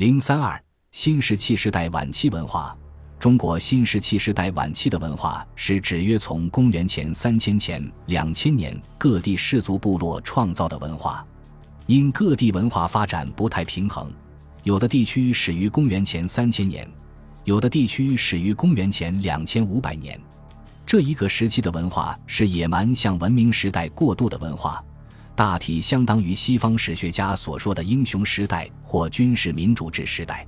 零三二新石器时代晚期文化。中国新石器时代晚期的文化是指约从公元前三千前两千年各地氏族部落创造的文化。因各地文化发展不太平衡，有的地区始于公元前三千年，有的地区始于公元前两千五百年。这一个时期的文化是野蛮向文明时代过渡的文化。大体相当于西方史学家所说的英雄时代或军事民主制时代。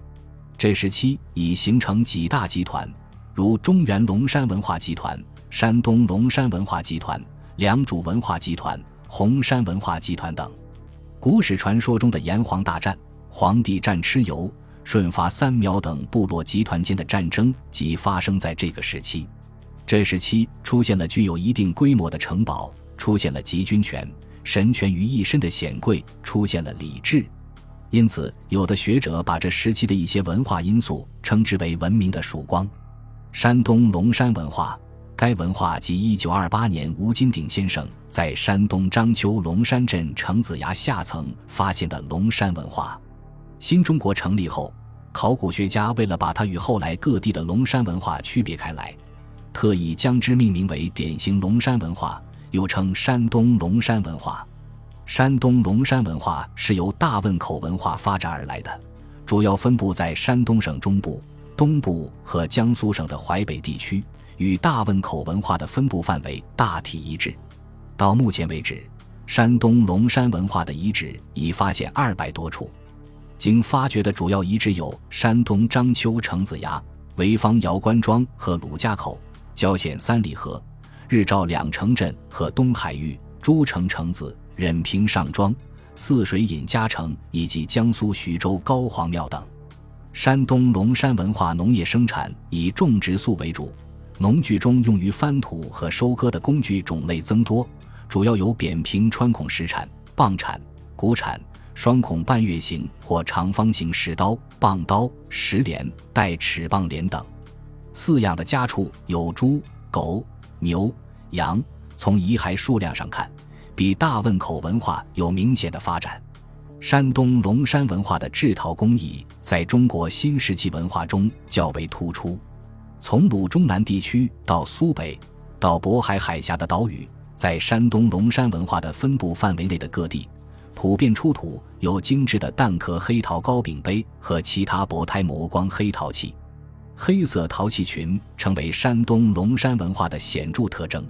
这时期已形成几大集团，如中原龙山文化集团、山东龙山文化集团、良渚文化集团、红山文化集团等。古史传说中的炎黄大战、黄帝战蚩尤、舜伐三苗等部落集团间的战争，即发生在这个时期。这时期出现了具有一定规模的城堡，出现了集军权。神权于一身的显贵出现了礼制，因此有的学者把这时期的一些文化因素称之为文明的曙光。山东龙山文化，该文化即一九二八年吴金鼎先生在山东章丘龙山镇程子崖下层发现的龙山文化。新中国成立后，考古学家为了把它与后来各地的龙山文化区别开来，特意将之命名为典型龙山文化。又称山东龙山文化，山东龙山文化是由大汶口文化发展而来的，主要分布在山东省中部、东部和江苏省的淮北地区，与大汶口文化的分布范围大体一致。到目前为止，山东龙山文化的遗址已发现二百多处，经发掘的主要遗址有山东章丘程子崖、潍坊姚官庄和鲁家口、郊县三里河。日照两城镇和东海域、诸城城子、任平上庄、泗水尹家城以及江苏徐州高皇庙等。山东龙山文化农业生产以种植粟为主，农具中用于翻土和收割的工具种类增多，主要有扁平穿孔石铲、棒铲、骨铲、双孔半月形或长方形石刀、棒刀、石镰、带齿棒镰等。饲养的家畜有猪、狗、牛。羊从遗骸数量上看，比大汶口文化有明显的发展。山东龙山文化的制陶工艺在中国新石器文化中较为突出。从鲁中南地区到苏北，到渤海海峡的岛屿，在山东龙山文化的分布范围内的各地，普遍出土有精致的蛋壳黑陶高柄杯和其他薄胎磨光黑陶器。黑色陶器群成为山东龙山文化的显著特征。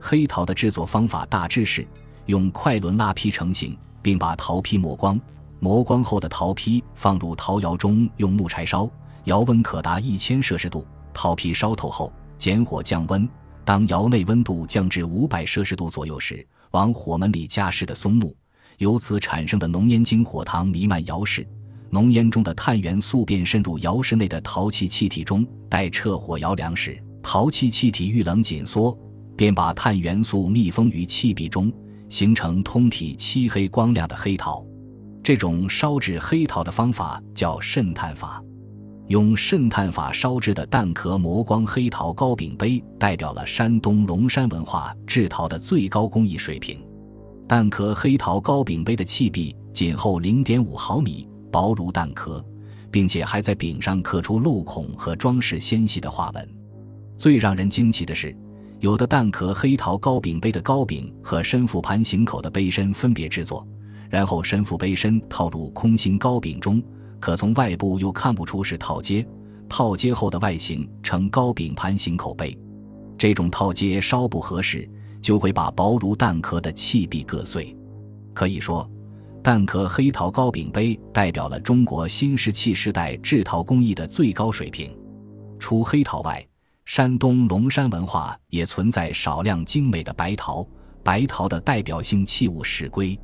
黑陶的制作方法大致是用快轮拉坯成型，并把陶坯磨光。磨光后的陶坯放入陶窑中，用木柴烧，窑温可达一千摄氏度。陶坯烧透后，减火降温。当窑内温度降至五百摄氏度左右时，往火门里加湿的松木，由此产生的浓烟经火塘弥漫窑室，浓烟中的碳元素便渗入窑室内的陶器气体中。待撤火窑凉时，陶器气体遇冷紧缩。便把碳元素密封于器壁中，形成通体漆黑光亮的黑陶。这种烧制黑陶的方法叫渗碳法。用渗碳法烧制的蛋壳磨光黑陶高柄杯，代表了山东龙山文化制陶的最高工艺水平。蛋壳黑陶高柄杯的器壁仅厚零点五毫米，薄如蛋壳，并且还在柄上刻出镂孔和装饰纤细的花纹。最让人惊奇的是。有的蛋壳黑陶高柄杯的高柄和身腹盘形口的杯身分别制作，然后身腹杯身套入空心高柄中，可从外部又看不出是套接。套接后的外形呈高柄盘形口杯，这种套接稍不合适，就会把薄如蛋壳的器壁硌碎。可以说，蛋壳黑陶高柄杯代表了中国新石器时代制陶工艺的最高水平。除黑陶外，山东龙山文化也存在少量精美的白陶，白陶的代表性器物是龟。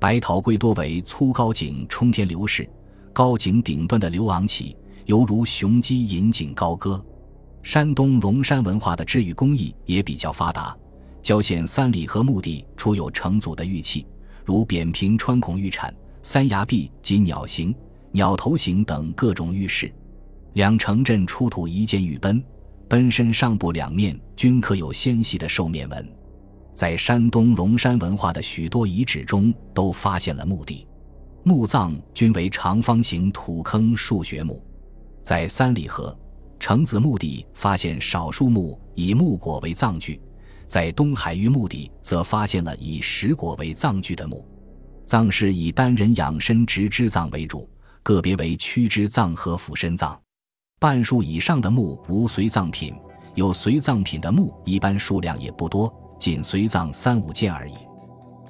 白陶龟多为粗高颈冲天流式，高颈顶端的流昂起，犹如雄鸡引颈高歌。山东龙山文化的制玉工艺也比较发达，郊县三里河墓地出有成组的玉器，如扁平穿孔玉铲、三崖壁及鸟形、鸟头形等各种玉饰。两城镇出土一件玉奔。奔身上部两面均刻有纤细的兽面纹，在山东龙山文化的许多遗址中都发现了墓地。墓葬均为长方形土坑数穴墓。在三里河、城子墓地发现少数墓以木椁为葬具，在东海域墓地则发现了以石椁为葬具的墓。葬式以单人仰身直肢葬为主，个别为屈肢葬和俯身葬。半数以上的墓无随葬品，有随葬品的墓一般数量也不多，仅随葬三五件而已。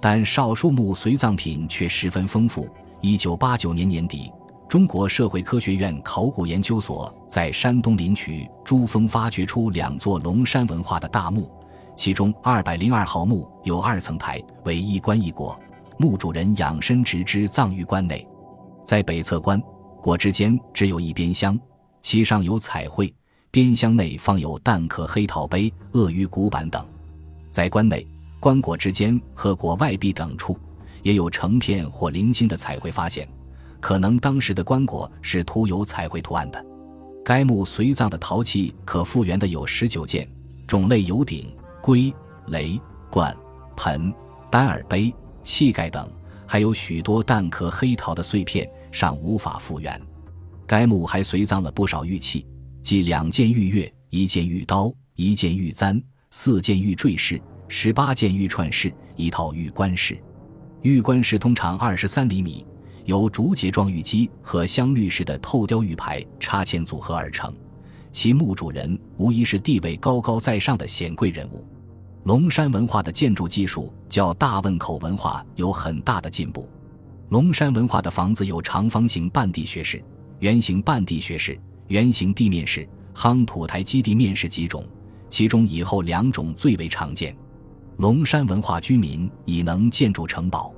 但少数墓随葬品却十分丰富。一九八九年年底，中国社会科学院考古研究所在山东临朐珠峰发掘出两座龙山文化的大墓，其中二百零二号墓有二层台，为一棺一椁，墓主人仰身直肢葬于棺内，在北侧棺椁之间只有一边箱。其上有彩绘，边箱内放有蛋壳、黑陶杯、鳄鱼骨板等。在棺内、棺椁之间和椁外壁等处，也有成片或零星的彩绘发现，可能当时的棺椁是涂有彩绘图案的。该墓随葬的陶器可复原的有十九件，种类有鼎、龟、雷、罐、盆、单耳杯、器盖等，还有许多蛋壳、黑陶的碎片，尚无法复原。该墓还随葬了不少玉器，即两件玉钺、一件玉刀、一件玉簪、四件玉坠饰、十八件玉串饰、一套玉冠饰。玉冠饰通常二十三厘米，由竹节状玉基和镶绿式的透雕玉牌插嵌组合而成。其墓主人无疑是地位高高在上的显贵人物。龙山文化的建筑技术较大汶口文化有很大的进步。龙山文化的房子有长方形半地穴式。圆形半地穴式、圆形地面式、夯土台基地面式几种，其中以后两种最为常见。龙山文化居民已能建筑城堡，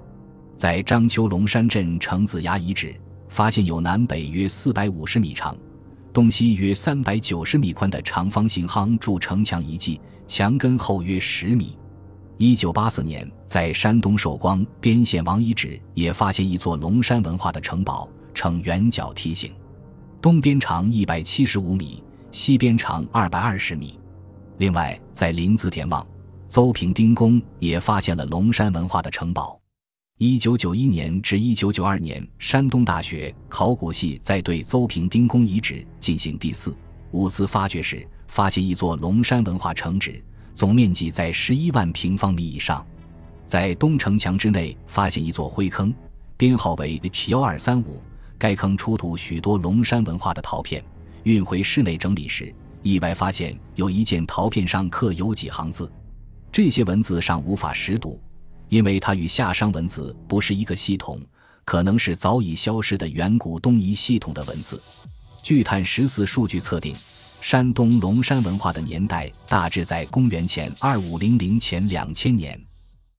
在章丘龙山镇城子崖遗址发现有南北约四百五十米长、东西约三百九十米宽的长方形夯筑城墙遗迹，墙根厚约十米。一九八四年，在山东寿光边县王遗址也发现一座龙山文化的城堡。呈圆角梯形，东边长一百七十五米，西边长二百二十米。另外，在临淄田望、邹平丁宫也发现了龙山文化的城堡。一九九一年至一九九二年，山东大学考古系在对邹平丁宫遗址进行第四、五次发掘时，发现一座龙山文化城址，总面积在十一万平方米以上。在东城墙之内发现一座灰坑，编号为 H 幺二三五。该坑出土许多龙山文化的陶片，运回室内整理时，意外发现有一件陶片上刻有几行字，这些文字尚无法识读，因为它与夏商文字不是一个系统，可能是早已消失的远古东夷系统的文字。据碳十四数据测定，山东龙山文化的年代大致在公元前二五零零前两千年。